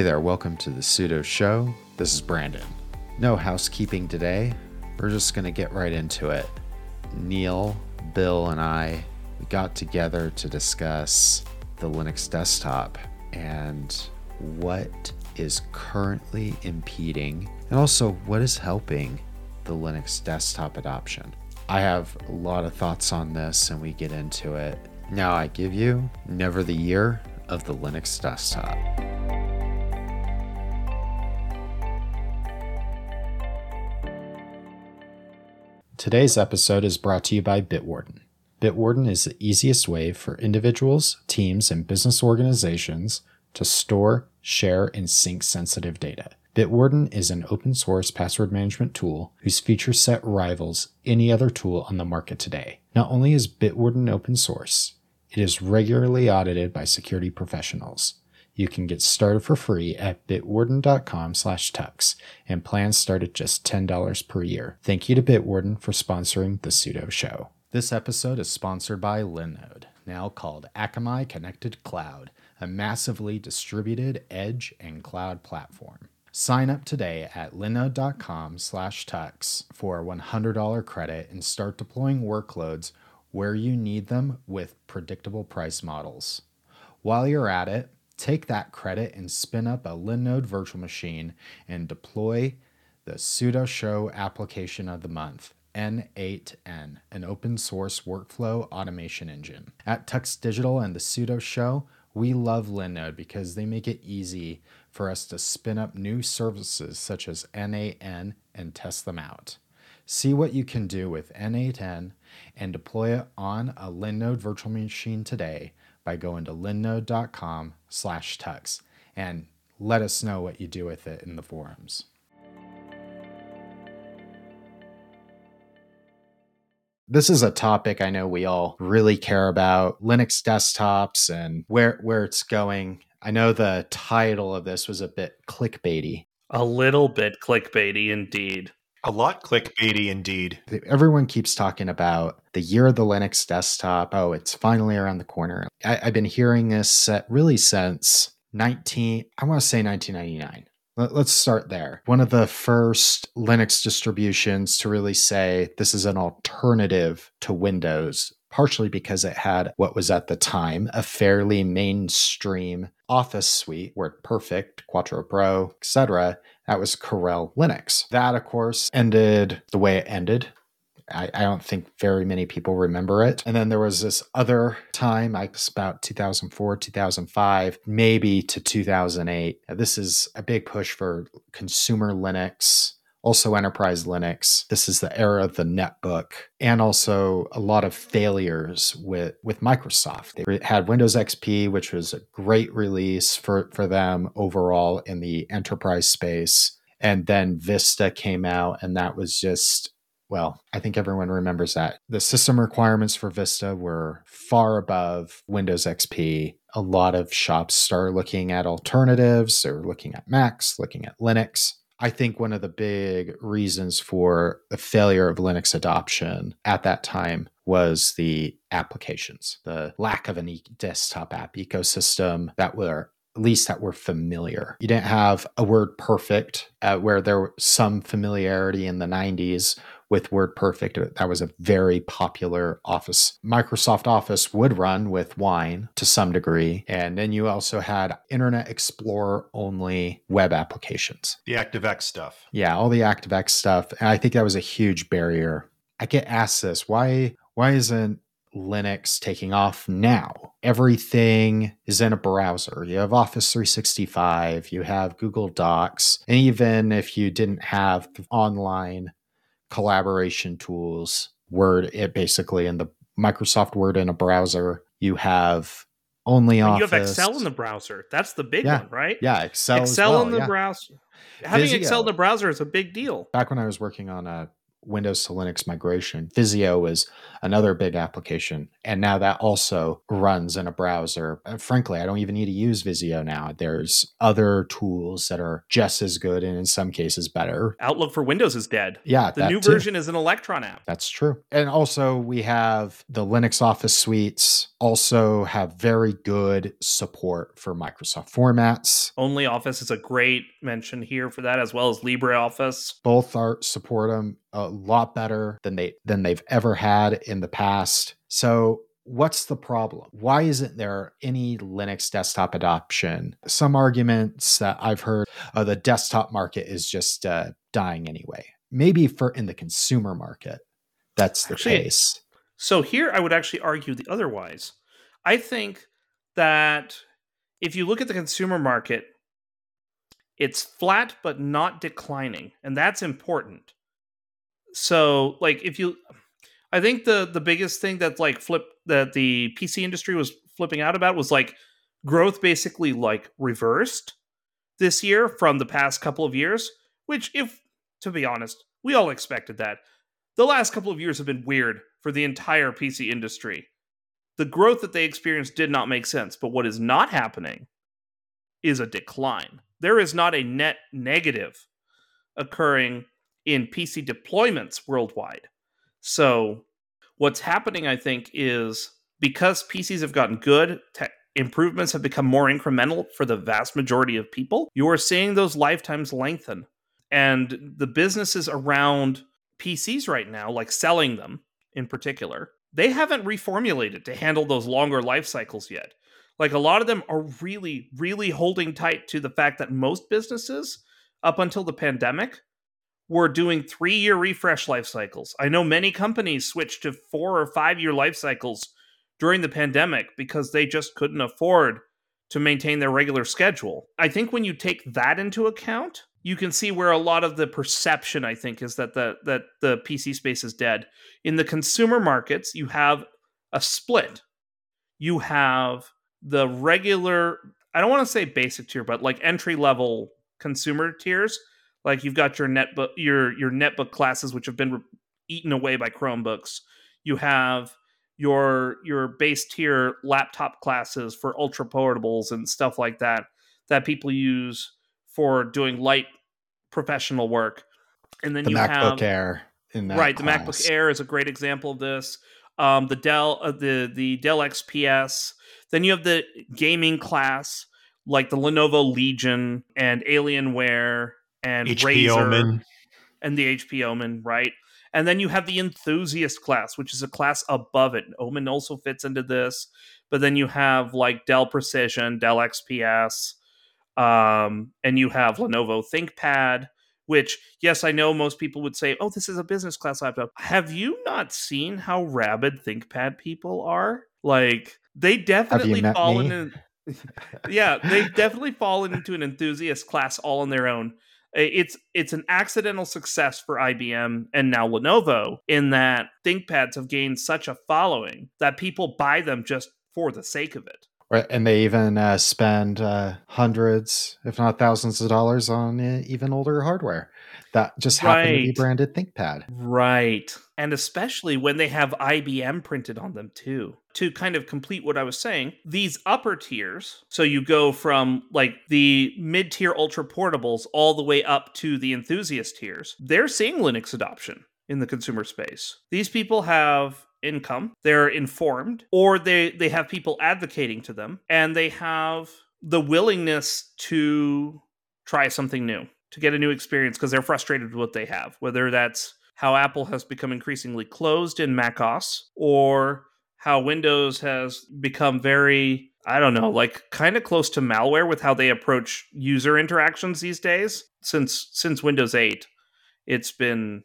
Hey there, welcome to the Sudo Show. This is Brandon. No housekeeping today. We're just going to get right into it. Neil, Bill, and I we got together to discuss the Linux desktop and what is currently impeding and also what is helping the Linux desktop adoption. I have a lot of thoughts on this and we get into it. Now I give you Never the Year of the Linux desktop. Today's episode is brought to you by Bitwarden. Bitwarden is the easiest way for individuals, teams, and business organizations to store, share, and sync sensitive data. Bitwarden is an open source password management tool whose feature set rivals any other tool on the market today. Not only is Bitwarden open source, it is regularly audited by security professionals. You can get started for free at bitwarden.com slash tux, and plans start at just $10 per year. Thank you to Bitwarden for sponsoring the Sudo Show. This episode is sponsored by Linode, now called Akamai Connected Cloud, a massively distributed edge and cloud platform. Sign up today at linode.com slash tux for a $100 credit and start deploying workloads where you need them with predictable price models. While you're at it, take that credit and spin up a Linode virtual machine and deploy the Sudo Show application of the month, N8N, an open source workflow automation engine. At Tux Digital and the Sudo Show, we love Linode because they make it easy for us to spin up new services such as N8N and test them out. See what you can do with N8N and deploy it on a Linode virtual machine today by going to linode.com slash tux and let us know what you do with it in the forums. This is a topic I know we all really care about Linux desktops and where where it's going. I know the title of this was a bit clickbaity. A little bit clickbaity indeed. A lot clickbaity indeed. Everyone keeps talking about the year of the Linux desktop. Oh, it's finally around the corner. I, have been hearing this really since 19, I want to say 1999. Let, let's start there. One of the first Linux distributions to really say this is an alternative to Windows partially because it had what was at the time a fairly mainstream office suite WordPerfect, Quattro Pro, etc. That was Corel Linux. That, of course, ended the way it ended. I, I, don't think very many people remember it. And then there was this other time, I was about 2004, 2005, maybe to 2008. This is a big push for consumer Linux also enterprise Linux. This is the era of the netbook and also a lot of failures with, with Microsoft. They had Windows XP, which was a great release for, for them overall in the enterprise space. And then Vista came out, and that was just well, I think everyone remembers that. The system requirements for Vista were far above Windows XP. A lot of shops started looking at alternatives. They looking at Macs, looking at Linux. I think one of the big reasons for the failure of Linux adoption at that time was the applications, the lack of a desktop app ecosystem that were at least that were familiar. You didn't have a WordPerfect uh, where there was some familiarity in the 90s with WordPerfect. Uh, that was a very popular Office. Microsoft Office would run with Wine to some degree. And then you also had Internet Explorer only web applications. The ActiveX stuff. Yeah, all the ActiveX stuff. And I think that was a huge barrier. I get asked this why why isn't Linux taking off now. Everything is in a browser. You have Office 365, you have Google Docs, and even if you didn't have online collaboration tools, Word, it basically in the Microsoft Word in a browser. You have only Office. You have Excel in the browser. That's the big yeah. one, right? Yeah, Excel. Excel well, in the yeah. browser. Having Visio. Excel in the browser is a big deal. Back when I was working on a Windows to Linux migration. Visio is another big application. And now that also runs in a browser. And frankly, I don't even need to use Visio now. There's other tools that are just as good and in some cases better. Outlook for Windows is dead. Yeah. The new too. version is an Electron app. That's true. And also, we have the Linux Office suites also have very good support for Microsoft formats. Only Office is a great mention here for that, as well as LibreOffice. Both are support them a uh, lot better than they than they've ever had in the past. So what's the problem? Why isn't there any Linux desktop adoption? Some arguments that I've heard uh, the desktop market is just uh, dying anyway. Maybe for in the consumer market, that's the actually, case. So here I would actually argue the otherwise. I think that if you look at the consumer market, it's flat but not declining, and that's important. So, like, if you, I think the the biggest thing that like flip that the PC industry was flipping out about was like growth basically like reversed this year from the past couple of years. Which, if to be honest, we all expected that. The last couple of years have been weird for the entire PC industry. The growth that they experienced did not make sense, but what is not happening is a decline. There is not a net negative occurring in PC deployments worldwide. So, what's happening, I think, is because PCs have gotten good, tech improvements have become more incremental for the vast majority of people, you are seeing those lifetimes lengthen. And the businesses around PCs right now, like selling them in particular, they haven't reformulated to handle those longer life cycles yet. Like a lot of them are really, really holding tight to the fact that most businesses, up until the pandemic, were doing three year refresh life cycles. I know many companies switched to four or five year life cycles during the pandemic because they just couldn't afford to maintain their regular schedule. I think when you take that into account, you can see where a lot of the perception I think is that the that the PC space is dead. In the consumer markets, you have a split. You have the regular I don't want to say basic tier, but like entry level consumer tiers. Like you've got your netbook your your netbook classes which have been re- eaten away by Chromebooks. You have your your base tier laptop classes for ultra portables and stuff like that that people use for doing light professional work. And then the you MacBook have Air in that right. Class. The MacBook Air is a great example of this. Um, the Dell, uh, the the Dell XPS. Then you have the gaming class like the Lenovo Legion and Alienware and HP Razer Omen. and the HP Omen, right? And then you have the enthusiast class, which is a class above it. Omen also fits into this. But then you have like Dell Precision, Dell XPS, um, and you have Lenovo ThinkPad, which, yes, I know most people would say, oh, this is a business class laptop. Have you not seen how rabid ThinkPad people are? Like, they definitely fall into. yeah, they've definitely fallen into an enthusiast class all on their own. It's it's an accidental success for IBM and now Lenovo in that ThinkPads have gained such a following that people buy them just for the sake of it. Right, and they even uh, spend uh, hundreds, if not thousands, of dollars on uh, even older hardware that just happen right. to be branded ThinkPad. Right, and especially when they have IBM printed on them too. To kind of complete what I was saying, these upper tiers, so you go from like the mid tier ultra portables all the way up to the enthusiast tiers, they're seeing Linux adoption in the consumer space. These people have income, they're informed, or they they have people advocating to them, and they have the willingness to try something new, to get a new experience because they're frustrated with what they have, whether that's how Apple has become increasingly closed in macOS or how Windows has become very I don't know, like kind of close to malware with how they approach user interactions these days. Since since Windows 8, it's been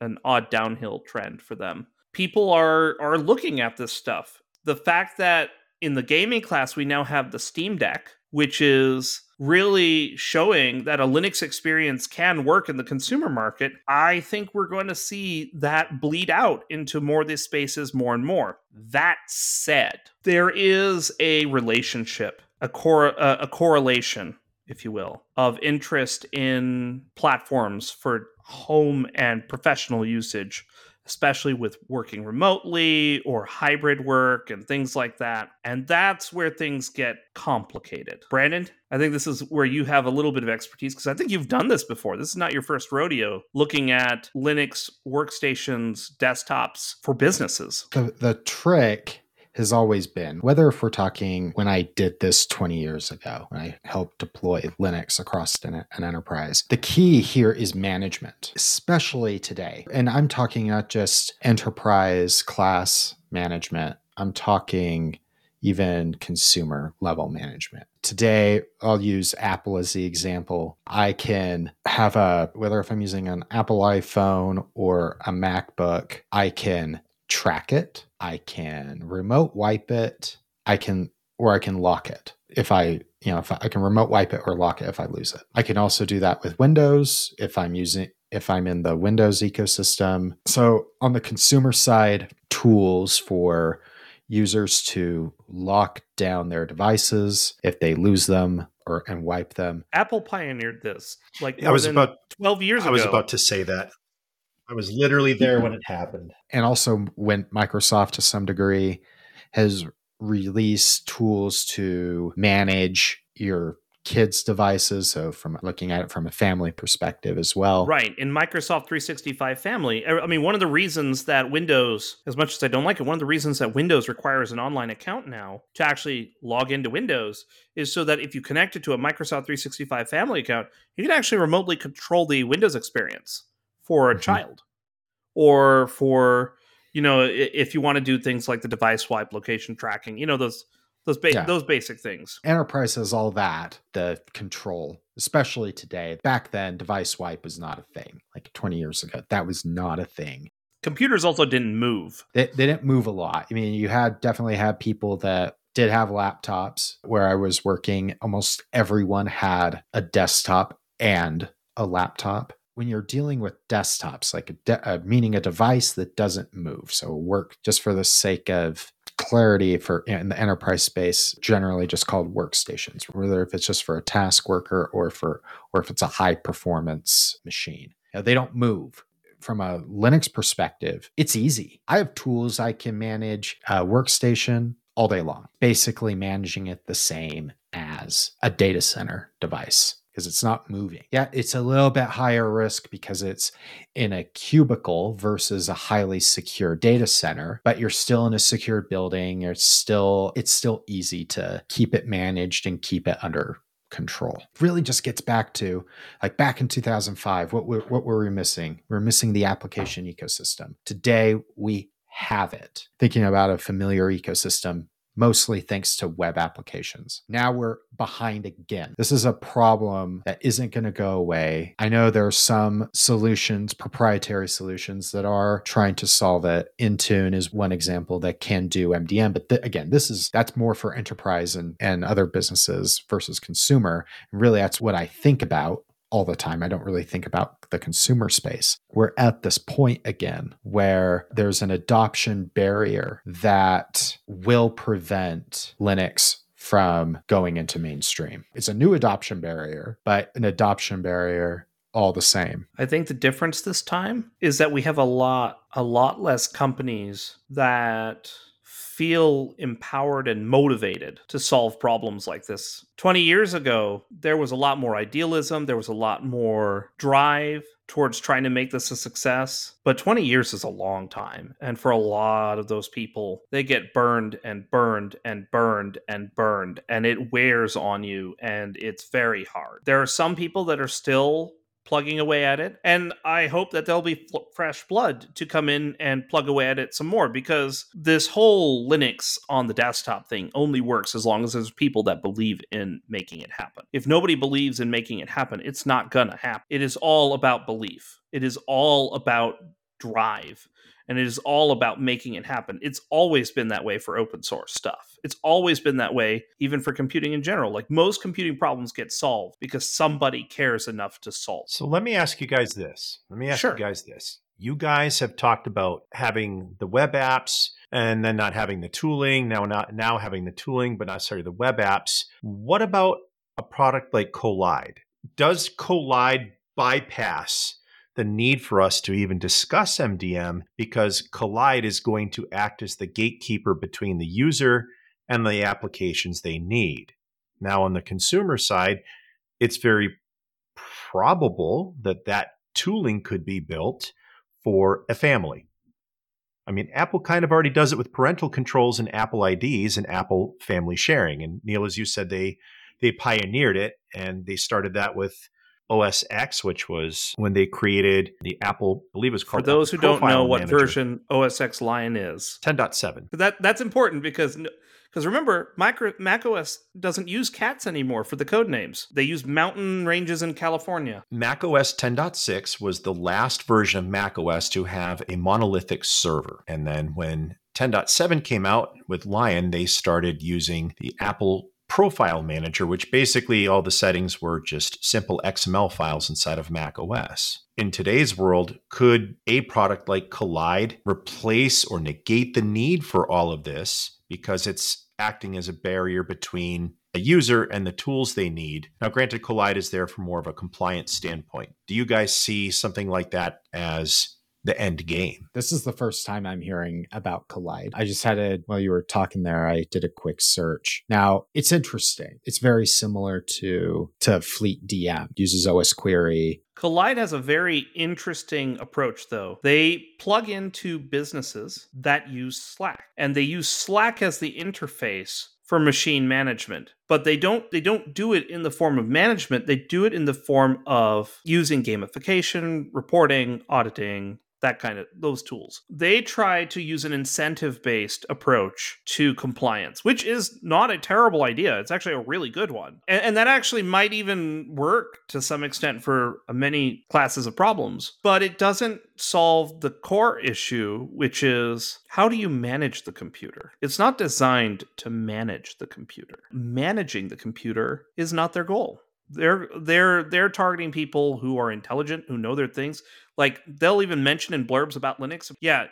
an odd downhill trend for them people are are looking at this stuff. The fact that in the gaming class we now have the Steam Deck, which is really showing that a Linux experience can work in the consumer market, I think we're going to see that bleed out into more of these spaces more and more. That said, there is a relationship, a cor- uh, a correlation, if you will, of interest in platforms for home and professional usage especially with working remotely or hybrid work and things like that. And that's where things get complicated. Brandon, I think this is where you have a little bit of expertise because I think you've done this before. This is not your first rodeo looking at Linux workstations, desktops for businesses. The, the trick has always been, whether if we're talking when I did this 20 years ago, when I helped deploy Linux across an, an enterprise, the key here is management, especially today. And I'm talking not just enterprise class management, I'm talking even consumer level management. Today, I'll use Apple as the example. I can have a, whether if I'm using an Apple iPhone or a MacBook, I can track it, I can remote wipe it, I can, or I can lock it if I, you know, if I, I can remote wipe it or lock it if I lose it. I can also do that with Windows if I'm using, if I'm in the Windows ecosystem. So on the consumer side, tools for users to lock down their devices if they lose them or and wipe them. Apple pioneered this like I was about 12 years I ago. I was about to say that. I was literally there when it happened. And also when Microsoft to some degree has released tools to manage your kids' devices. So, from looking at it from a family perspective as well. Right. In Microsoft 365 family, er, I mean, one of the reasons that Windows, as much as I don't like it, one of the reasons that Windows requires an online account now to actually log into Windows is so that if you connect it to a Microsoft 365 family account, you can actually remotely control the Windows experience for a Mhm. child or for, you know, if you want to do things like the device swipe, location tracking, you know, those. Those, ba- Yeah. those basic things. Enterprise has all that, the control, especially today. Back then, device swipe was not a thing. Like 20 years ago, that was not a thing. Computers also didn't move. They, they didn't move a lot. I mean, you had definitely had people that did have laptops where I was working. Almost everyone had a desktop and a laptop. When you're dealing with desktops, like a de- uh, meaning a device that doesn't move, so work just for the sake of clarity for in the enterprise space generally just called workstations whether if it's just for a task worker or for or if it's a high performance machine. Now, they don't move. From a linux perspective it's easy. I have tools i can manage a workstation all day long basically managing it the same as a data center device because it's not moving. Yeah it's a little bit higher risk because it's in a cubicle versus a highly secure data center but you're still in a secured building. It's still it's still easy to keep it managed and keep it under control. Really just gets back to like back in 2005 what were, what were we missing? We we're missing the application ecosystem. Today we have it. Thinking about a familiar ecosystem mostly thanks to web applications. Now we're behind again. This is a problem that isn't going to go away. I know there are some solutions, proprietary solutions that are trying to solve it. Intune is one example that can do MDM, but th- again, this is that's more for enterprise and and other businesses versus consumer. And really that's what I think about all the time. I don't really think about the consumer space. We're at this point again where there's an adoption barrier that will prevent Linux from going into mainstream. It's a new adoption barrier, but an adoption barrier all the same. I think the difference this time is that we have a lot a lot less companies that feel empowered and motivated to solve problems like this. 20 years ago, there was a lot more idealism, there was a lot more drive towards trying to make this a success. But 20 years is a long time. And for a lot of those people, they get burned and burned and burned and burned, and it wears on you and it's very hard. There are some people that are still plugging away at it. And I hope that there'll be fresh blood to come in and plug away at it some more because this whole Linux on the desktop thing only works as long as there's people that believe in making it happen. If nobody believes in making it happen, it's not gonna happen. It is all about belief, it is all about drive. And it is all about making it happen. It's always been that way for open source stuff. It's always been that way, even for computing in general. Like most computing problems get solved because somebody cares enough to solve. So let me ask you guys this. Let me ask Sure. you guys this. You guys have talked about having the web apps and then not having the tooling, now not now having the tooling, but not sorry, the web apps. What about a product like Kolide? Does Kolide bypass the need for us to even discuss MDM because Kolide is going to act as the gatekeeper between the user and the applications they need. Now, on the consumer side, it's very probable that that tooling could be built for a family. I mean, Apple kind of already does it with parental controls and Apple IDs and Apple family sharing. And Neil, as you said, they they pioneered it and they started that with OS X, which was when they created the Apple, I believe it was called. For those Apple who don't know what Manager. version OS X Lion is, 10.7. that that's important because because remember, micro, Mac OS doesn't use cats anymore for the code names. They use mountain ranges in California. Mac OS 10.6 was the last version of Mac OS to have a monolithic server. And then when 10.7 came out with Lion, they started using the Apple Profile Manager, which basically all the settings were just simple XML files inside of Mac OS. In today's world, could a product like Kolide replace or negate the need for all of this because it's acting as a barrier between a user and the tools they need? Now, granted, Kolide is there for more of a compliance standpoint. Do you guys see something like that as the end game? This is the first time I'm hearing about Kolide. I just had a, while you were talking there, I did a quick search. Now, it's interesting. It's very similar to, to FleetDM, uses OS Query. Kolide has a very interesting approach, though. They plug into businesses that use Slack, and they use Slack as the interface for machine management but they don't they don't do it in the form of management they do it in the form of using gamification reporting auditing that kind of those tools. They try to use an incentive based approach to compliance which is not a terrible idea. It's actually a really good one. And, and, that actually might even work to some extent for uh, many classes of problems but it doesn't solve the core issue which is how do you manage the computer? It's not designed to manage the computer. Managing the computer is not their goal they're they're they're targeting people who are intelligent who know their things. Like they'll even mention in blurbs about linux. Yeah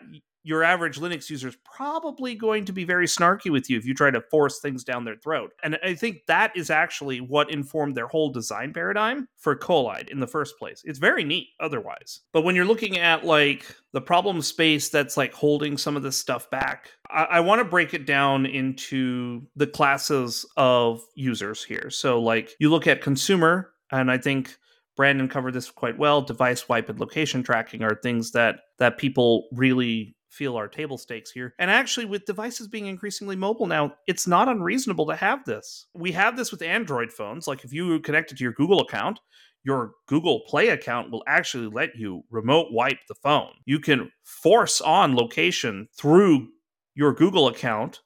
your average linux user is probably going to be very snarky with you if you try to force things down their throat. And i think that is actually what informed their whole design paradigm for Kolide in the first place. It's very neat otherwise. But when you're looking at like the problem space that's like holding some of this stuff back I, want to break it down into the classes of users here. So, like, you look at consumer, and I think Brandon covered this quite well. Device wipe and location tracking are things that that people really feel are table stakes here. And actually, with devices being increasingly mobile now, it's not unreasonable to have this. We have this with Android phones. Like, if you connect it to your Google account, your Google Play account will actually let you remote wipe the phone. You can force on location through your Google account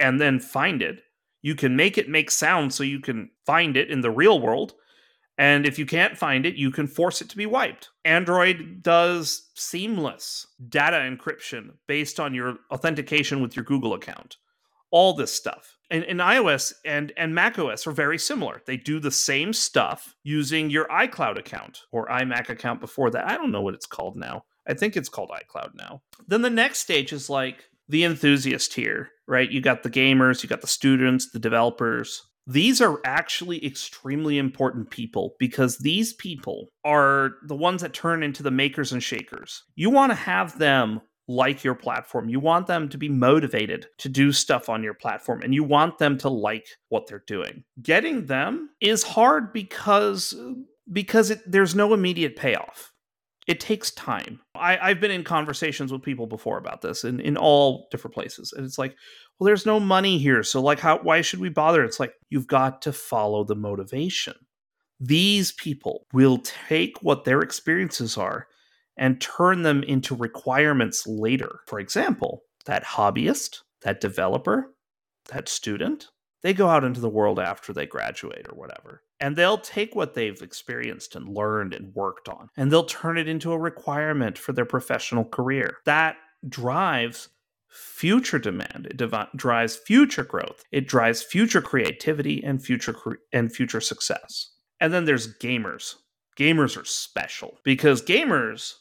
and then find it. You can make it make sound so you can find it in the real world. And if you can't find it, you can force it to be wiped. Android does seamless data encryption based on your authentication with your Google account. All this stuff. And, and iOS and, and macOS are very similar. They do the same stuff using your iCloud account or iMac account before that. I don't know what it's called now. I think it's called iCloud now. Then the next stage is like the enthusiast here, right? You got the gamers, you got the students, the developers. These are actually extremely important people because these people are the ones that turn into the makers and shakers. You want to have them like your platform. You want them to be motivated to do stuff on your platform and you want them to like what they're doing. Getting them is hard because because it, there's no immediate payoff it takes time. I, I've been in conversations with people before about this in, in all different places. And it's like, well, there's no money here. So like how why should we bother? It's like you've got to follow the motivation. These people will take what their experiences are and turn them into requirements later. For example, that hobbyist, that developer, that student, they go out into the world after they graduate or whatever and they'll take what they've experienced and learned and worked on and they'll turn it into a requirement for their professional career. That drives future demand. It dev- drives future growth. It drives future creativity and future cre- and future success. And then there's gamers. Gamers are special because gamers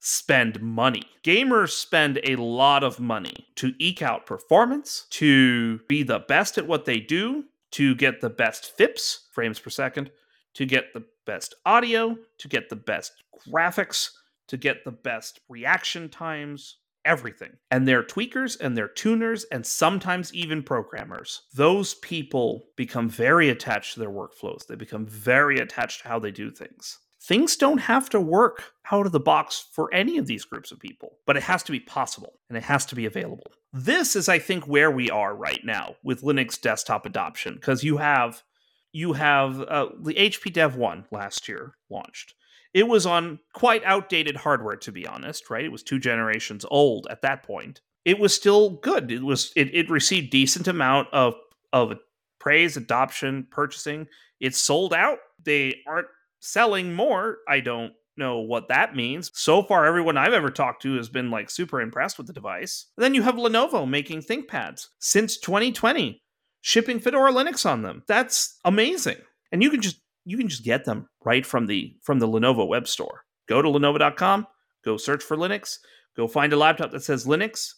spend money. Gamers spend a lot of money to eke out performance, to be the best at what they do, to get the best FPS, frames per second, to get the best audio, to get the best graphics, to get the best reaction times, everything. And they're tweakers and they're tuners and sometimes even programmers. Those people become very attached to their workflows. They become very attached to how they do things Things don't have to work out of the box for any of these groups of people, but it has to be possible and it has to be available. This is, I think, where we are right now with Linux desktop adoption because you have you have uh, the HP Dev 1 last year launched. It was on quite outdated hardware, to be honest, right? It was two generations old at that point. It was still good. It was it, it received decent amount of of praise, adoption, purchasing. It's sold out. They aren't selling more. I don't know what that means. So far, everyone I've ever talked to has been like super impressed with the device. then you have Lenovo making ThinkPads since 2020, shipping Fedora Linux on them. That's amazing. And you can just you can just get them right from the from the Lenovo web store. Go to lenovo.com, go search for Linux, go find a laptop that says Linux,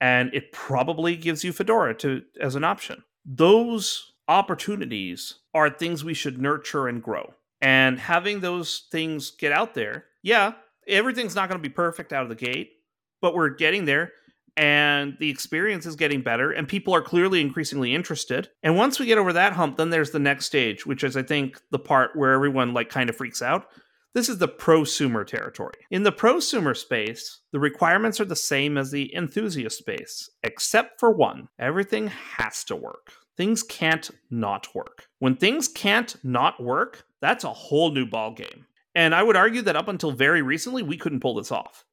and it probably gives you Fedora to as an option. Those opportunities are things we should nurture and grow. And having those things get out there, yeah, everything's not going to be perfect out of the gate, but we're getting there and the experience is getting better and people are clearly increasingly interested. And once we get over that hump, then there's the next stage, which is I think the part where everyone like kind of freaks out. This is the prosumer territory. In the prosumer space, the requirements are the same as the enthusiast space, except for one. Everything has to work. Things can't not work. When things can't not work, that's a whole new ball game. And I would argue that up until very recently, we couldn't pull this off.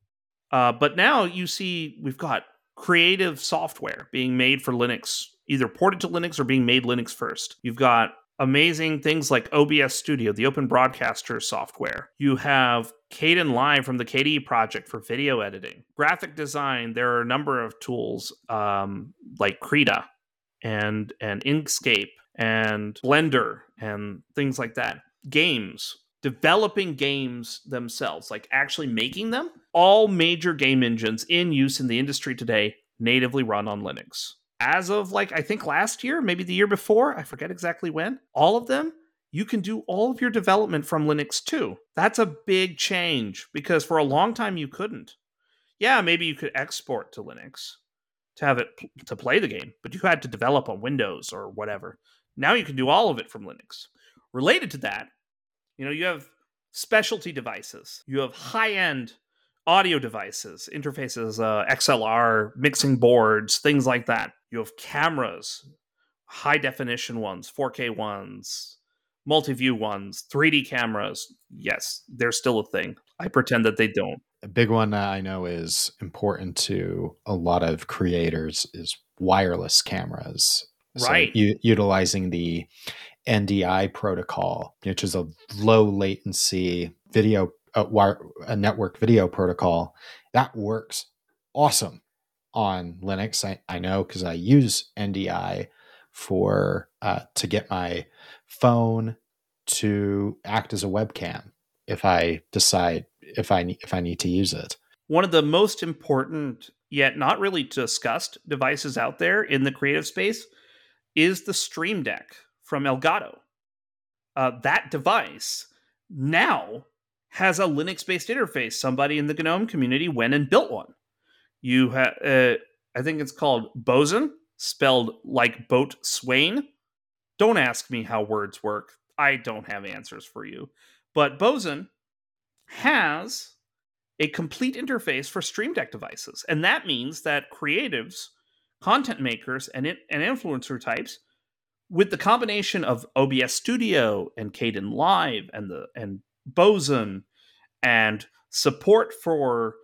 Uh, but now you see we've got creative software being made for Linux, either ported to Linux or being made Linux first. You've got amazing things like OBS Studio, the open broadcaster software. You have Kdenlive from the KDE project for video editing. Graphic design, there are a number of tools um, like Krita and and Inkscape and Blender and things like that. Games, developing games themselves, like actually making them. All major game engines in use in the industry today natively run on Linux. As of like I think last year, maybe the year before, I forget exactly when, all of them you can do all of your development from Linux too. That's a big change because for a long time you couldn't. Yeah, maybe you could export to Linux, to have it to play the game, but you had to develop on Windows or whatever. Now you can do all of it from Linux. Related to that, you know, you have specialty devices, you have high end audio devices, interfaces, uh, XLR, mixing boards, things like that. You have cameras, high definition ones, 4K ones, multi view ones, 3D cameras. Yes, they're still a thing. I pretend that they don't a big one I know is important to a lot of creators is wireless cameras. Right. U- utilizing the NDI protocol, which is a low latency video, uh, wire, a network video protocol, that works awesome on Linux. I, I know because I use NDI for uh, to get my phone to act as a webcam if I decide if I if I need to use it. One of the most important yet not really discussed devices out there in the creative space is the Stream Deck from Elgato. Uh, that device now has a Linux-based interface. Somebody in the GNOME community went and built one. You have, uh, I think it's called Boatswain, spelled like boat swain. Don't ask me how words work. I don't have answers for you. But Boatswain has a complete interface for Stream Deck devices. And that means that creatives, content makers, and, and influencer types, with the combination of OBS Studio and Kdenlive and the and Boatswain and support for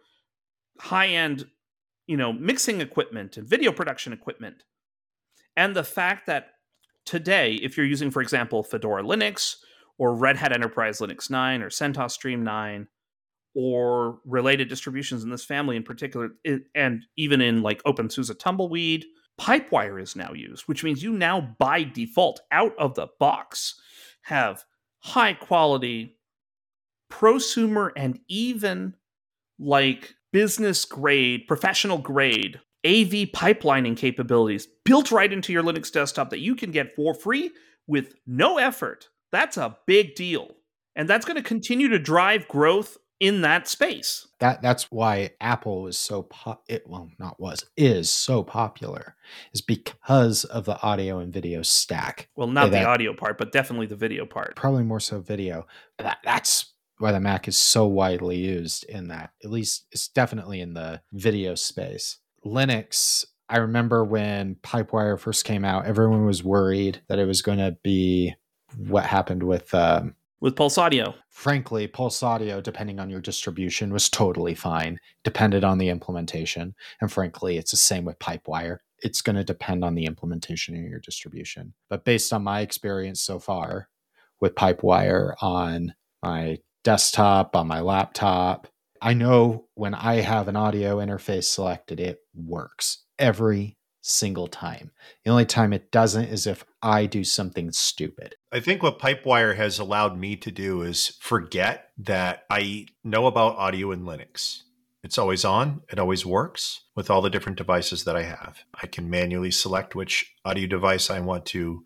high-end, you know, mixing equipment and video production equipment, and the fact that today, if you're using, for example, Fedora Linux or Red Hat Enterprise Linux 9 or CentOS Stream 9 or related distributions in this family in particular, and even in like OpenSUSE Tumbleweed, Pipewire is now used, which means you now by default out of the box have high quality prosumer and even like business grade, professional grade AV pipelining capabilities built right into your Linux desktop that you can get for free with no effort that's a big deal. And that's going to continue to drive growth in that space. That that's why Apple was so pop it well not was is so popular is because of the audio and video stack. Well, not the audio part, but definitely the video part. Probably more so video. That, that's why the Mac is so widely used in that. At least it's definitely in the video space. Linux, I remember when Pipewire first came out, everyone was worried that it was going to be what happened with um, with Pulse Audio. Frankly, Pulse Audio, depending on your distribution, was totally fine. Depended on the implementation, and frankly, it's the same with Pipewire. It's going to depend on the implementation in your distribution. But based on my experience so far with Pipewire on my desktop, on my laptop, I know when I have an audio interface selected, it works every single time. The only time it doesn't is if I do something stupid. I think what Pipewire has allowed me to do is forget that I know about audio in Linux. It's always on, it always works with all the different devices that I have. I can manually select which audio device I want to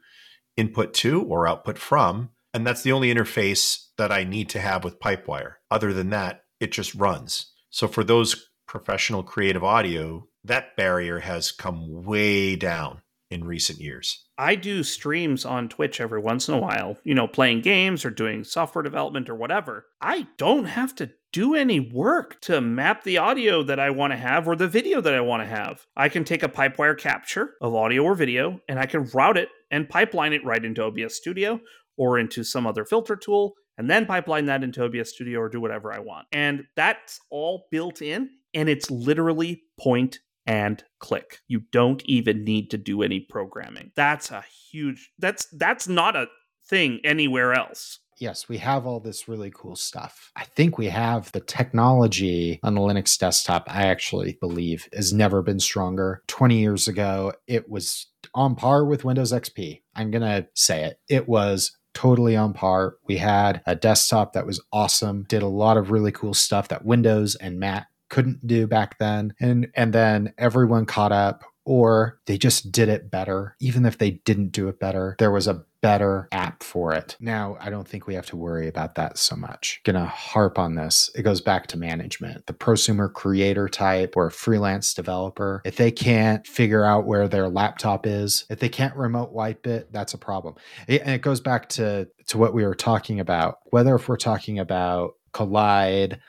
input to or output from. And that's the only interface that I need to have with Pipewire. Other than that, it just runs. So for those professional creative audio, that barrier has come way down in recent years. I do streams on Twitch every once in a while, you know, playing games or doing software development or whatever. I don't have to do any work to map the audio that I want to have or the video that I want to have. I can take a Pipewire capture of audio or video and I can route it and pipeline it right into OBS Studio or into some other filter tool and then pipeline that into OBS Studio or do whatever I want. And that's all built in and it's literally point and click. You don't even need to do any programming. That's a huge that's that's not a thing anywhere else. Yes, we have all this really cool stuff. I think we have the technology on the Linux desktop, I actually believe, has never been stronger. 20 years ago, it was on par with Windows XP. I'm going to say it. It was totally on par. We had a desktop that was awesome, did a lot of really cool stuff that Windows and Mac couldn't do back then. And and then everyone caught up or they just did it better. Even if they didn't do it better, there was a better app for it. Now, I don't think we have to worry about that so much. Gonna harp on this. It goes back to management. The prosumer creator type or freelance developer, if they can't figure out where their laptop is, if they can't remote wipe it, that's a problem. It, and it goes back to to what we were talking about. Whether if we're talking about Kolide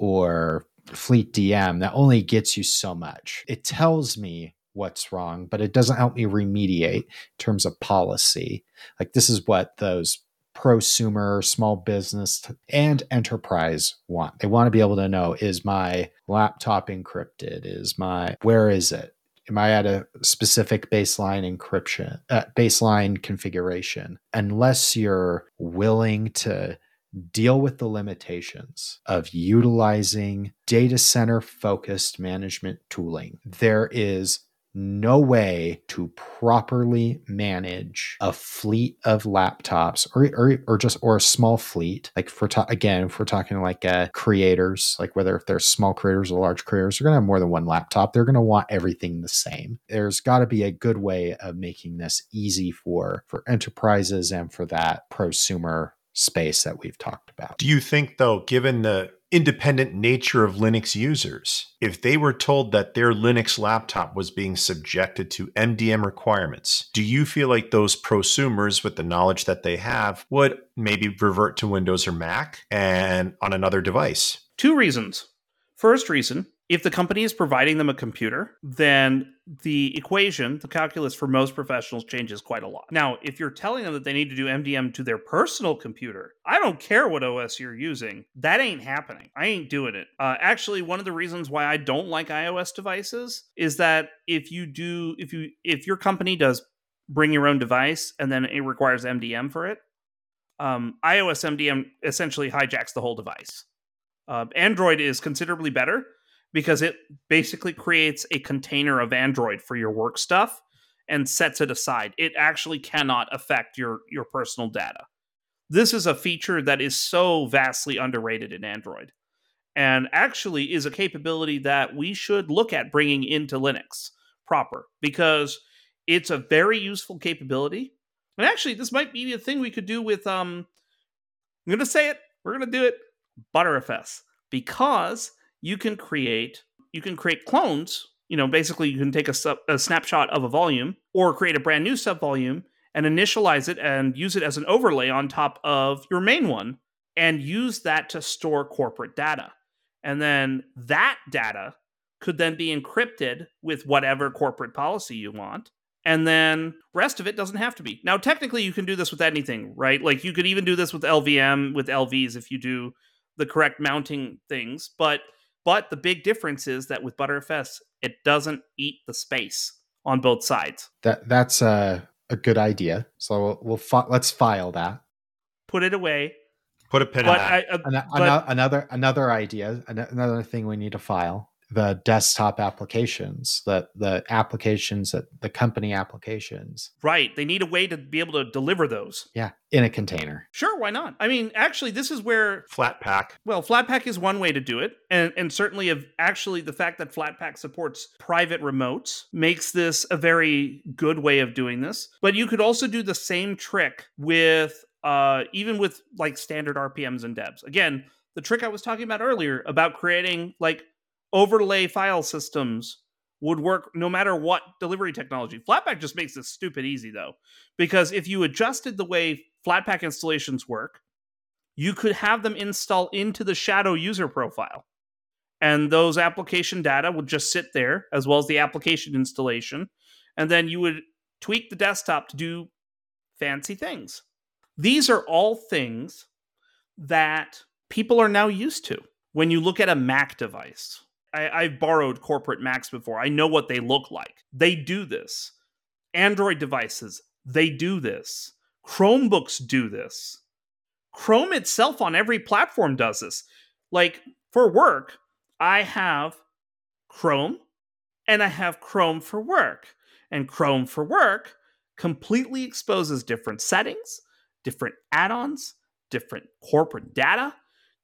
or FleetDM that only gets you so much. It tells me what's wrong, but it doesn't help me remediate in terms of policy. Like this is what those prosumer, small business, and enterprise want. They want to be able to know is my laptop encrypted? Is my where is it? Am I at a specific baseline encryption, uh, baseline configuration? Unless you're willing to deal with the limitations of utilizing data center focused management tooling. There is no way to properly manage a fleet of laptops or, or, or just or a small fleet. Like for ta- again if we're talking like uh, creators like whether if they're small creators or large creators they're going to have more than one laptop. They're going to want everything the same. There's got to be a good way of making this easy for for enterprises and for that prosumer space that we've talked about. Do you think, though, given the independent nature of Linux users, if they were told that their Linux laptop was being subjected to MDM requirements, do you feel like those prosumers, with the knowledge that they have, would maybe revert to Windows or Mac and on another device? Two reasons. First reason if the company is providing them a computer, then the equation, the calculus for most professionals changes quite a lot. Now, if you're telling them that they need to do MDM to their personal computer, I don't care what OS you're using. That ain't happening. I ain't doing it. Uh, actually, one of the reasons why I don't like iOS devices is that if you do, if you, if your company does bring your own device and then it requires MDM for it, um, iOS MDM essentially hijacks the whole device. Uh, Android is considerably better because it basically creates a container of Android for your work stuff and sets it aside. It actually cannot affect your your personal data. This is a feature that is so vastly underrated in Android and actually is a capability that we should look at bringing into Linux proper because it's a very useful capability. And actually this might be a thing we could do with um I'm going to say it. We're going to do it Btrfs because you can create you can create clones you know basically you can take a, sub, a snapshot of a volume or create a brand new subvolume and initialize it and use it as an overlay on top of your main one and use that to store corporate data. And then that data could then be encrypted with whatever corporate policy you want. And then rest of it doesn't have to be. Now technically you can do this with anything, right? Like you could even do this with LVM with LVs if you do the correct mounting things, but but the big difference is that with Btrfs it doesn't eat the space on both sides. That that's a a good idea. So we'll, we'll fi- let's file that. Put it away. Put a pin But in that. I, uh, An- but- another another idea, another thing we need to file the desktop applications, the the applications that the company applications. right, they need a way to be able to deliver those. Yeah, in a container. Sure, why not? I mean, actually, this is where Flatpak. Well, Flatpak is one way to do it, and and certainly, of actually, the fact that Flatpak supports private remotes makes this a very good way of doing this. But you could also do the same trick with, uh, even with like standard RPMs and debs. Again, the trick I was talking about earlier about creating like overlay file systems would work no matter what delivery technology. Flatpak just makes this stupid easy though, because if you adjusted the way Flatpak installations work you could have them install into the Shadow user profile. And those application data would just sit there, as well as the application installation. And then you would tweak the desktop to do fancy things. These are all things that people are now used to. When you look at a Mac device, I, I've borrowed corporate Macs before. I know what they look like. They do this. Android devices, they do this. Chromebooks do this. Chrome itself on every platform does this. Like for work, I have Chrome and I have Chrome for work. And Chrome for work completely exposes different settings, different add ons, different corporate data,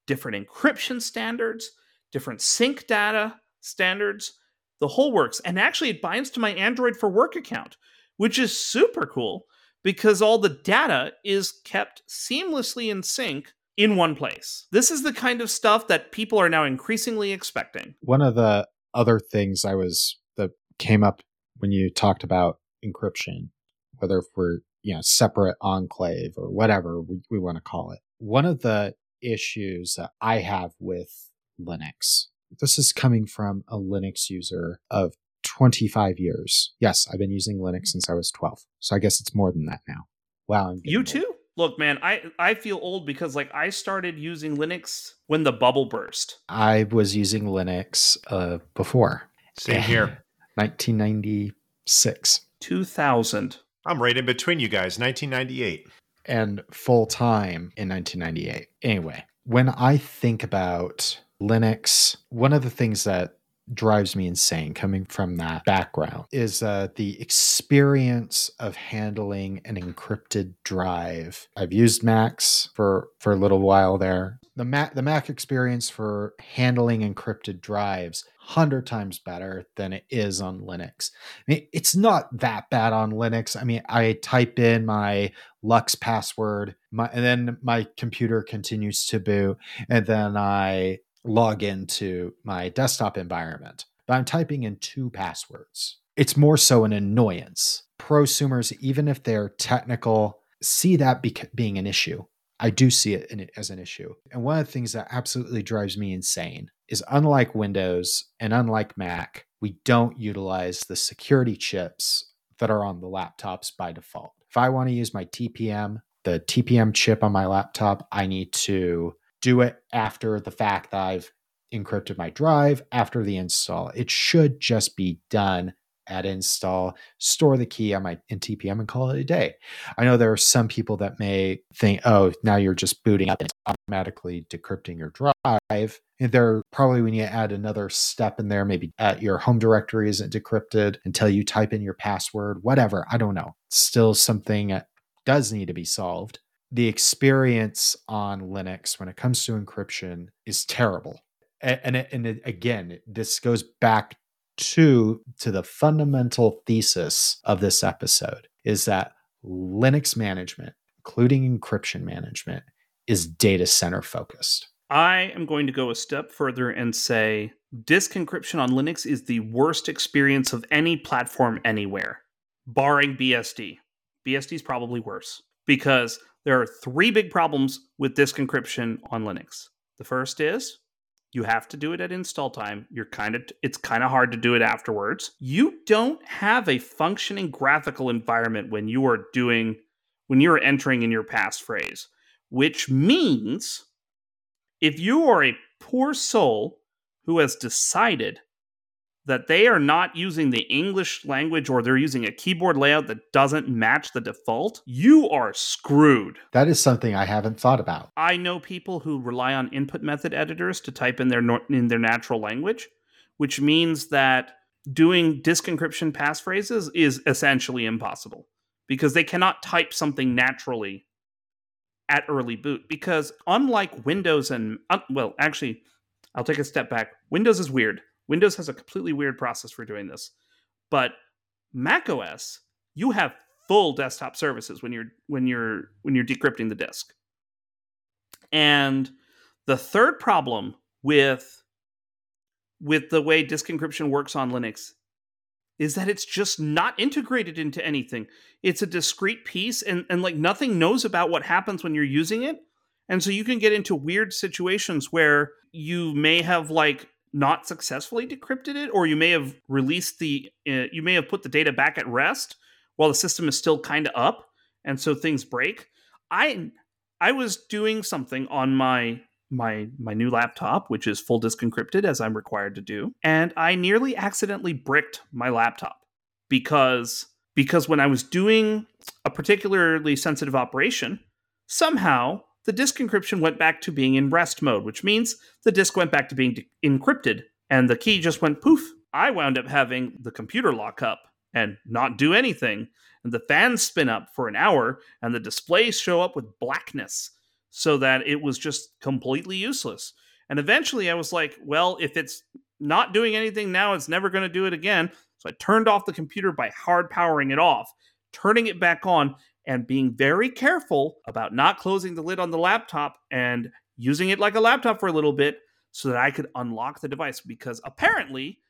different encryption standards, different sync data standards, the whole works. And actually, it binds to my Android for work account, which is super cool because all the data is kept seamlessly in sync in one place. This is the kind of stuff that people are now increasingly expecting. One of the other things I was that came up when you talked about encryption, whether for you know separate enclave or whatever we, we want to call it. One of the issues that I have with Linux, this is coming from a Linux user of 25 years. Yes, I've been using Linux since I was 12. So I guess it's more than that now. Wow. I'm getting You old. too? Look, man, I I feel old because like I started using Linux when the bubble burst. I was using Linux uh, before Same here. 1996 2000. I'm right in between you guys. 1998. and full time in 1998. Anyway, when I think about Linux, one of the things that drives me insane coming from that background is uh, the experience of handling an encrypted drive. I've used Macs for for a little while there. The Mac the Mac experience for handling encrypted drives hundred times better than it is on Linux. I mean, it's not that bad on Linux. I mean, I type in my LUKS password, my, and then my computer continues to boot, and then I log into my desktop environment. But I'm typing in two passwords. It's more so an annoyance. Prosumers, even if they're technical, see that being an issue. I do see it in, as an issue. And one of the things that absolutely drives me insane is unlike Windows and unlike Mac, we don't utilize the security chips that are on the laptops by default. If I want to use my TPM, the TPM chip on my laptop, I need to do it after the fact that I've encrypted my drive after the install. It should just be done at install, store the key on my in TPM and call it a day. I know there are some people that may think, oh, now you're just booting up and automatically decrypting your drive. And there probably when you add another step in there. Maybe uh, your home directory isn't decrypted until you type in your password, whatever. I don't know. Still something that does need to be solved. The experience on Linux when it comes to encryption is terrible. And, and, and again, this goes back to to the fundamental thesis of this episode is that Linux management, including encryption management, is data center focused. I am going to go a step further and say disk encryption on Linux is the worst experience of any platform anywhere, barring BSD. BSD is probably worse because there are three big problems with disk encryption on Linux. The first is you have to do it at install time. You're kind of it's kind of hard to do it afterwards. You don't have a functioning graphical environment when you are doing when you're entering in your passphrase, which means if you are a poor soul who has decided that they are not using the English language or they're using a keyboard layout that doesn't match the default, you are screwed. That is something I haven't thought about. I know people who rely on input method editors to type in their in their natural language, which means that doing disk encryption passphrases is essentially impossible because they cannot type something naturally at early boot because unlike Windows and well, actually I'll take a step back. Windows is weird Windows has a completely weird process for doing this. But Mac OS, you have full desktop services when you're when you're when you're decrypting the disk. And the third problem with with the way disk encryption works on Linux is that it's just not integrated into anything. It's a discrete piece and, and like nothing knows about what happens when you're using it. And so you can get into weird situations where you may have like not successfully decrypted it, or you may have released the, uh, you may have put the data back at rest while the system is still kind of up, and so things break. I I was doing something on my my my new laptop, which is full disk encrypted as I'm required to do, and I nearly accidentally bricked my laptop because because when I was doing a particularly sensitive operation, somehow the disk encryption went back to being in rest mode, which means the disk went back to being de- encrypted and the key just went poof. I wound up having the computer lock up and not do anything, and the fans spin up for an hour, and the displays show up with blackness so that it was just completely useless. And eventually I was like, well, if it's not doing anything now, it's never going to do it again. So I turned off the computer by hard powering it off, turning it back on, and being very careful about not closing the lid on the laptop and using it like a laptop for a little bit so that I could unlock the device because apparently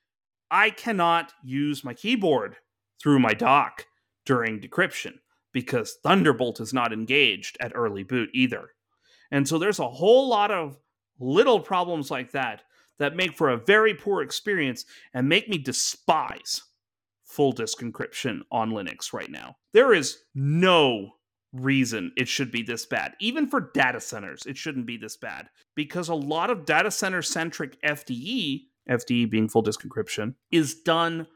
I cannot use my keyboard through my dock during decryption because Thunderbolt is not engaged at early boot either. And so there's a whole lot of little problems like that that make for a very poor experience and make me despise full disk encryption on Linux right now. There is no reason it should be this bad. Even for data centers, it shouldn't be this bad because a lot of data center centric FDE, FDE being full disk encryption, is done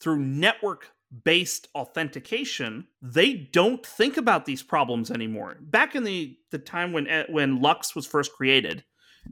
through network based authentication. They don't think about these problems anymore. Back in the the time when eh, when LUKS was first created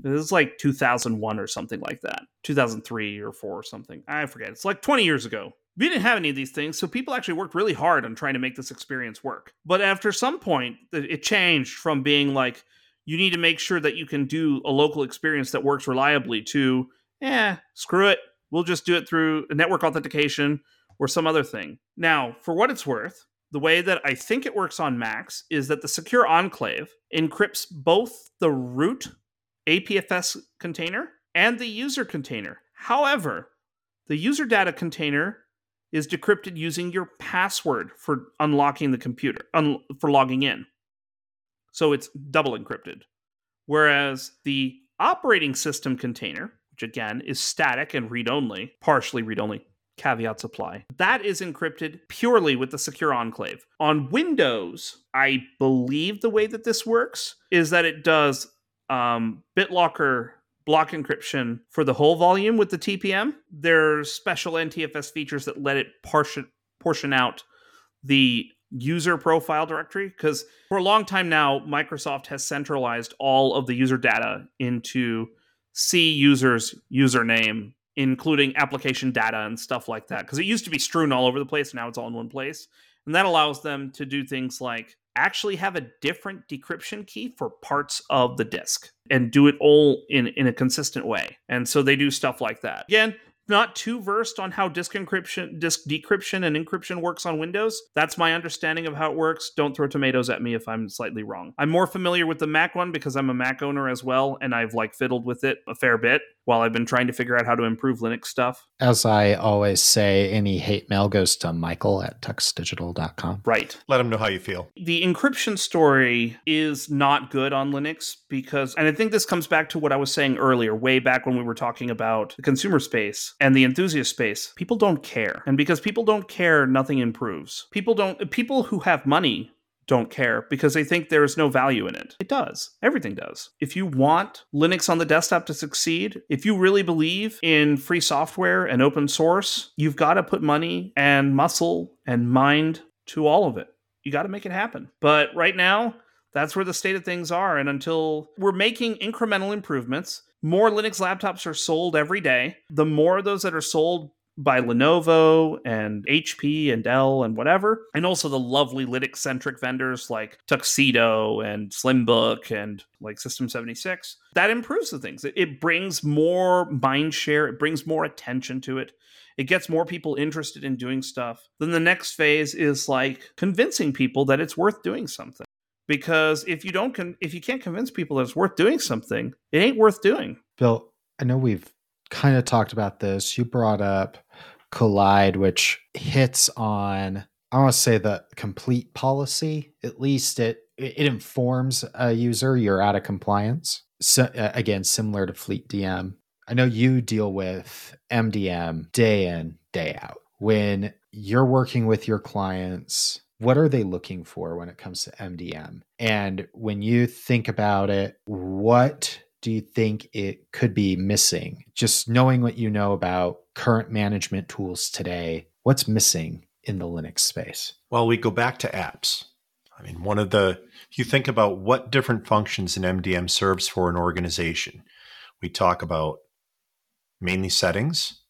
it was like 2001 or something like that 2003 or 4 or something. I forget. It's like 20 years ago we didn't have any of these things, so people actually worked really hard on trying to make this experience work. But after some point, it changed from being like, you need to make sure that you can do a local experience that works reliably to, eh, screw it. We'll just do it through network authentication or some other thing. Now, for what it's worth, the way that I think it works on Macs is that the Secure Enclave encrypts both the root APFS container and the user container. However, the user data container is decrypted using your password for unlocking the computer, un- for logging in. So it's double encrypted. Whereas the operating system container, which again is static and read only, partially read only, caveats apply, that is encrypted purely with the Secure Enclave. On Windows, I believe the way that this works is that it does um, BitLocker block encryption for the whole volume with the TPM. There's special NTFS features that let it portion portion out the user profile directory because for a long time now Microsoft has centralized all of the user data into C users username including application data and stuff like that because it used to be strewn all over the place now it's all in one place and that allows them to do things like actually have a different decryption key for parts of the disk and do it all in, in a consistent way. And so they do stuff like that. Again, not too versed on how disk encryption, disk decryption and encryption works on Windows. That's my understanding of how it works. Don't throw tomatoes at me if I'm slightly wrong. I'm more familiar with the Mac one because I'm a Mac owner as well, and I've like fiddled with it a fair bit. While I've been trying to figure out how to improve Linux stuff. As I always say, any hate mail goes to Michael at tuxdigital.com. Right. Let them know how you feel. The encryption story is not good on Linux because, and I think this comes back to what I was saying earlier, way back when we were talking about the consumer space and the enthusiast space. People don't care. And because people don't care, nothing improves. People don't, people who have money don't care because they think there is no value in it. It does. Everything does. If you want Linux on the desktop to succeed, if you really believe in free software and open source, you've got to put money and muscle and mind to all of it. You got to make it happen. But right now, that's where the state of things are. And until we're making incremental improvements, more Linux laptops are sold every day. The more of those that are sold by Lenovo and HP and Dell and whatever, and also the lovely Linux centric vendors like Tuxedo and Slimbook and like System 76. That improves the things. It brings more mind share, it brings more attention to it. It gets more people interested in doing stuff. Then the next phase is like convincing people that it's worth doing something. Because if you don't, con- if you can't convince people that it's worth doing something, it ain't worth doing. Bill, I know we've kind of talked about this. You brought up Kolide, which hits on I want to say the complete policy. At least it it informs a user you're out of compliance. So uh, again, similar to FleetDM. I know you deal with MDM day in day out. When you're working with your clients, what are they looking for when it comes to MDM? And when you think about it, what do you think it could be missing? Just knowing what you know about current management tools today, what's missing in the Linux space? Well, we go back to apps. I mean, one of the, if you think about what different functions an MDM serves for an organization, we talk about mainly settings,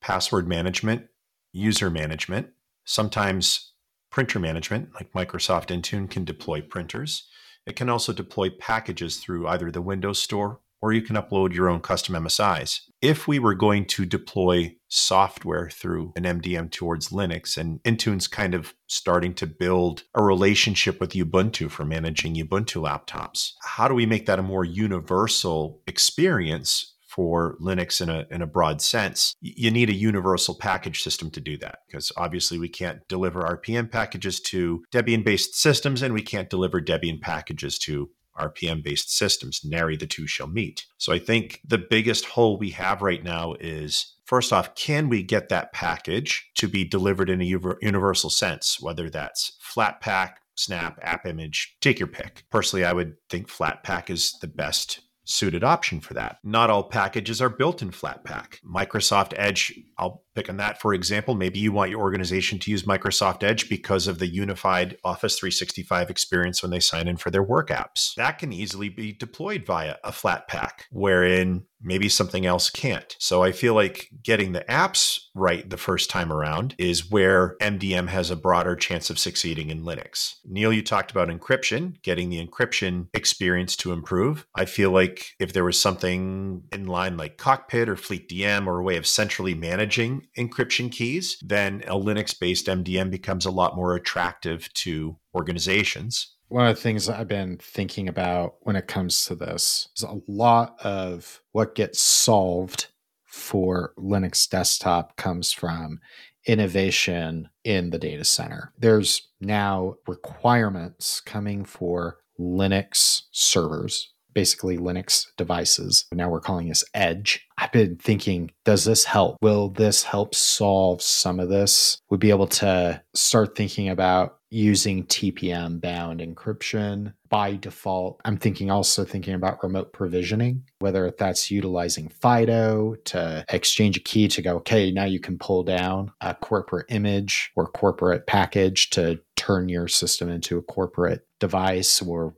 password management, user management, sometimes printer management, like Microsoft Intune can deploy printers. It can also deploy packages through either the Windows Store or you can upload your own custom MSIs. If we were going to deploy software through an MDM towards Linux, and Intune's kind of starting to build a relationship with Ubuntu for managing Ubuntu laptops, how do we make that a more universal experience for Linux in a, in a broad sense, you need a universal package system to do that because obviously we can't deliver RPM packages to Debian based systems and we can't deliver Debian packages to RPM based systems. Nary the two shall meet. So I think the biggest hole we have right now is first off, can we get that package to be delivered in a universal sense, whether that's Flatpak, Snap, AppImage, take your pick. Personally, I would think Flatpak is the best suited option for that. Not all packages are built in Flatpak. Microsoft Edge, I'll pick on that for example. Maybe you want your organization to use Microsoft Edge because of the unified Office 365 experience when they sign in for their work apps. That can easily be deployed via a Flatpak, wherein maybe something else can't. So I feel like getting the apps right the first time around is where MDM has a broader chance of succeeding in Linux. Neil, you talked about encryption, getting the encryption experience to improve. I feel like if there was something in line like Cockpit or FleetDM or a way of centrally managing encryption keys, then a Linux based MDM becomes a lot more attractive to organizations. One of the things I've been thinking about when it comes to this is a lot of what gets solved for Linux desktop comes from innovation in the data center. There's now requirements coming for Linux servers basically Linux devices. Now we're calling this Edge. I've been thinking, does this help? Will this help solve some of this? We'd be able to start thinking about using TPM bound encryption by default. I'm thinking also thinking about remote provisioning, whether that's utilizing FIDO to exchange a key to go, okay, now you can pull down a corporate image or corporate package to turn your system into a corporate device or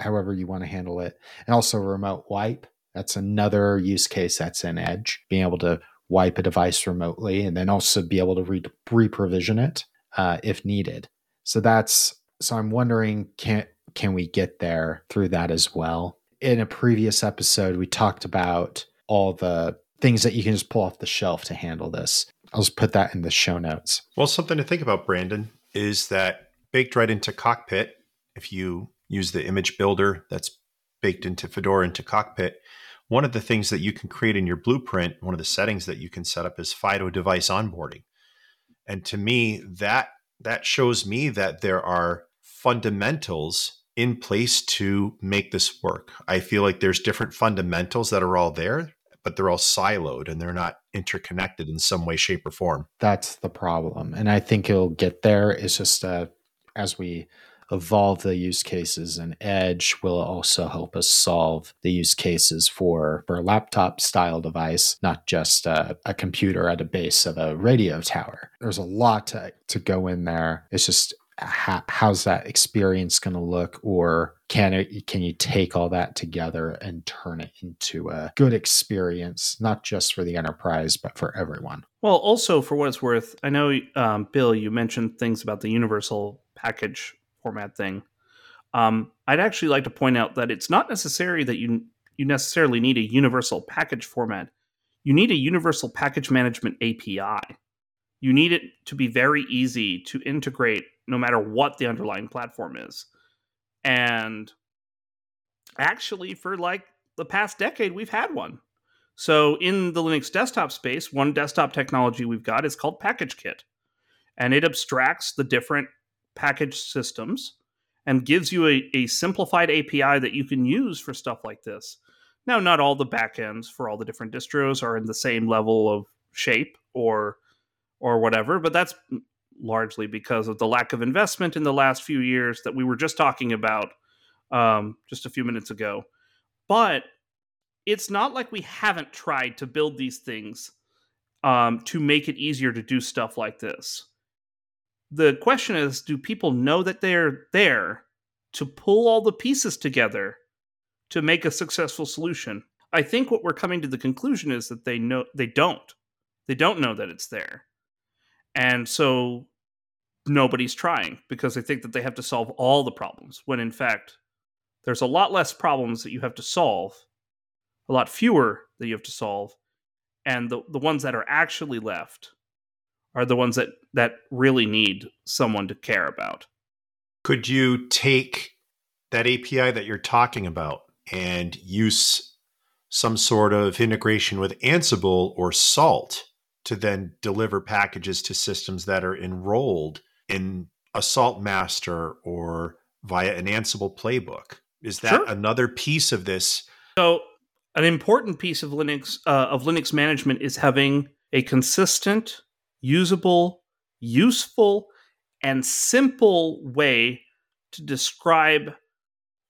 however you want to handle it. And also remote wipe. That's another use case that's in Edge, being able to wipe a device remotely and then also be able to re- reprovision it uh, if needed. So that's so I'm wondering can can we get there through that as well? In a previous episode, we talked about all the things that you can just pull off the shelf to handle this. I'll just put that in the show notes. Well, something to think about, Brandon, is that baked right into Cockpit, if you use the image builder that's baked into Fedora into Cockpit, one of the things that you can create in your blueprint, one of the settings that you can set up is FIDO device onboarding. And to me, that that shows me that there are fundamentals in place to make this work. I feel like there's different fundamentals that are all there, but they're all siloed and they're not interconnected in some way, shape, or form. That's the problem. And I think it'll get there. It's just uh, as we evolve the use cases and edge will also help us solve the use cases for, for a laptop style device not just a, a computer at a base of a radio tower. There's a lot to, to go in there. It's just how, how's that experience going to look or can it can you take all that together and turn it into a good experience not just for the enterprise but for everyone? Well also for what it's worth i know um, bill you mentioned things about the universal package format thing. Um, I'd actually like to point out that it's not necessary that you you necessarily need a universal package format. You need a universal package management API. You need it to be very easy to integrate no matter what the underlying platform is. And actually, for like the past decade, we've had one. So in the Linux desktop space, one desktop technology we've got is called PackageKit. And it abstracts the different package systems and gives you a, a simplified API that you can use for stuff like this. Now, not all the backends for all the different distros are in the same level of shape or or whatever, but that's largely because of the lack of investment in the last few years that we were just talking about um, just a few minutes ago. But it's not like we haven't tried to build these things um, to make it easier to do stuff like this the question is do people know that they're there to pull all the pieces together to make a successful solution? I think what we're coming to the conclusion is that they know they don't. They don't know that it's there. And so nobody's trying because they think that they have to solve all the problems when in fact there's a lot less problems that you have to solve a lot fewer that you have to solve and the, the ones that are actually left are the ones that that really need someone to care about. Could you take that API that you're talking about and use some sort of integration with Ansible or Salt to then deliver packages to systems that are enrolled in a Salt master or via an Ansible playbook? Is that sure. another piece of this? So, an important piece of Linux uh, of Linux management is having a consistent usable, useful, and simple way to describe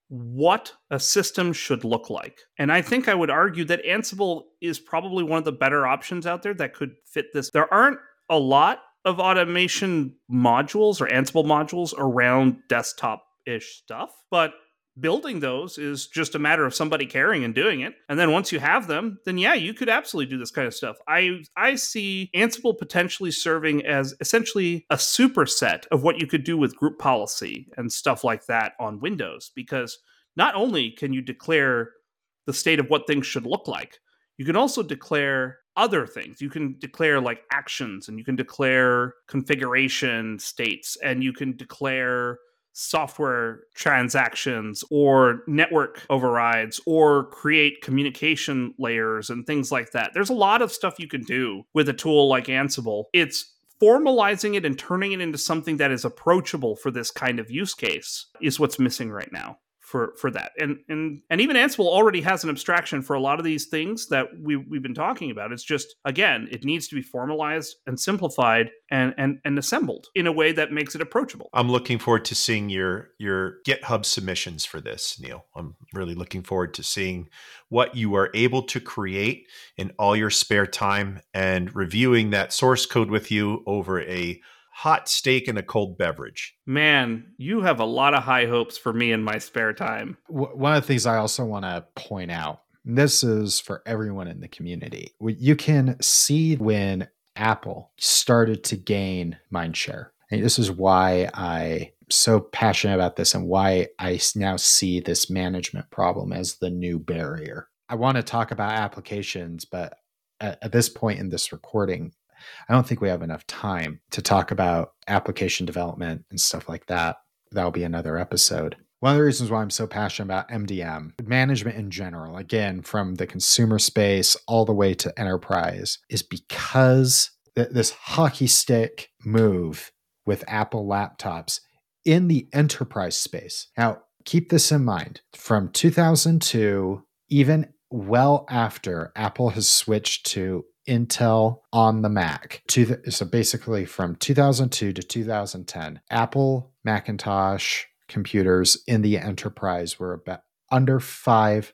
what a system should look like. And I think I would argue that Ansible is probably one of the better options out there that could fit this. There aren't a lot of automation modules or Ansible modules around desktop ish stuff, but building those is just a matter of somebody caring and doing it. And then once you have them, then yeah, you could absolutely do this kind of stuff. I I see Ansible potentially serving as essentially a superset of what you could do with group policy and stuff like that on Windows because not only can you declare the state of what things should look like, you can also declare other things. You can declare like actions and you can declare configuration states and you can declare software transactions or network overrides or create communication layers and things like that. There's a lot of stuff you can do with a tool like Ansible. It's formalizing it and turning it into something that is approachable for this kind of use case is what's missing right now for for that. And and and even Ansible already has an abstraction for a lot of these things that we we've been talking about. It's just again, it needs to be formalized and simplified and and and assembled in a way that makes it approachable. I'm looking forward to seeing your your GitHub submissions for this, Neil. I'm really looking forward to seeing what you are able to create in all your spare time and reviewing that source code with you over a hot steak and a cold beverage. Man, you have a lot of high hopes for me in my spare time. One of the things I also want to point out this is for everyone in the community. You can see when Apple started to gain mindshare. And this is why I so passionate about this and why I now see this management problem as the new barrier. I want to talk about applications, but at, at this point in this recording, I don't think we have enough time to talk about application development and stuff like that. That'll be another episode. one of the reasons why I'm so passionate about MDM, management in general, again, from the consumer space all the way to enterprise, is because th- this hockey stick move with Apple laptops in the enterprise space. Now, keep this in mind from 2002, even well after Apple has switched to Intel on the Mac. So basically from 2002 to 2010, Apple Macintosh computers in the enterprise were about under 5%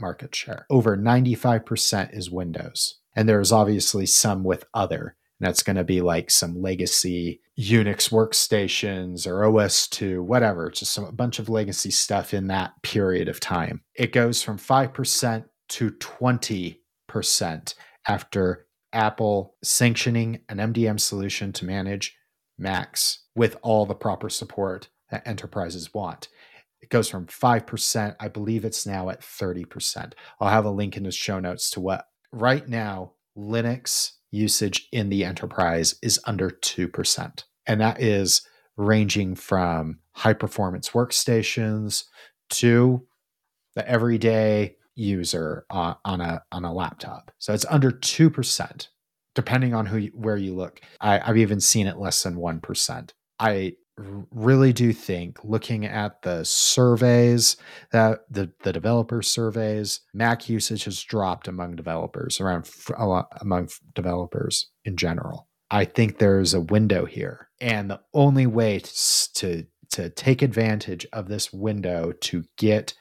market share. Over 95% is Windows. And there's obviously some with other. That's going to be like some legacy Unix workstations or OS2, whatever, just some, a bunch of legacy stuff in that period of time. It goes from 5% to 20% after Apple sanctioning an MDM solution to manage Macs with all the proper support that enterprises want. It goes from 5%, I believe it's now at 30%. I'll have a link in the show notes to what right now Linux usage in the enterprise is under 2%. And that is ranging from high performance workstations to the everyday user uh, on a on a laptop. So it's under 2% depending on who you, where you look. I, I've even seen it less than 1%. I really do think looking at the surveys that the, the developer surveys mac usage has dropped among developers around among developers in general. I think there's a window here and the only way to to take advantage of this window to get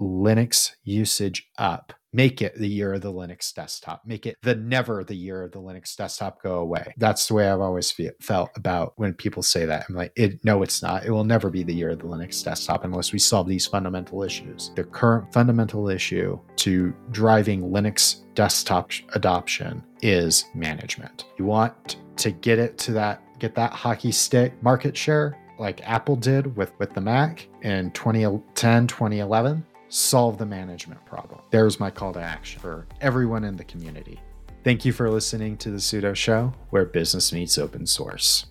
linux usage up make it the year of the Linux desktop. Make it the never the year of the Linux desktop go away. That's the way I've always feel, felt about when people say that. I'm like, it, no, it's not. It will never be the year of the Linux desktop unless we solve these fundamental issues. The current fundamental issue to driving Linux desktop adoption is management. You want to get it to that, get that hockey stick market share like Apple did with, with the Mac in 2010, 2011 solve the management problem. There's my call to action for everyone in the community. Thank you for listening to the Sudo Show, where business meets open source.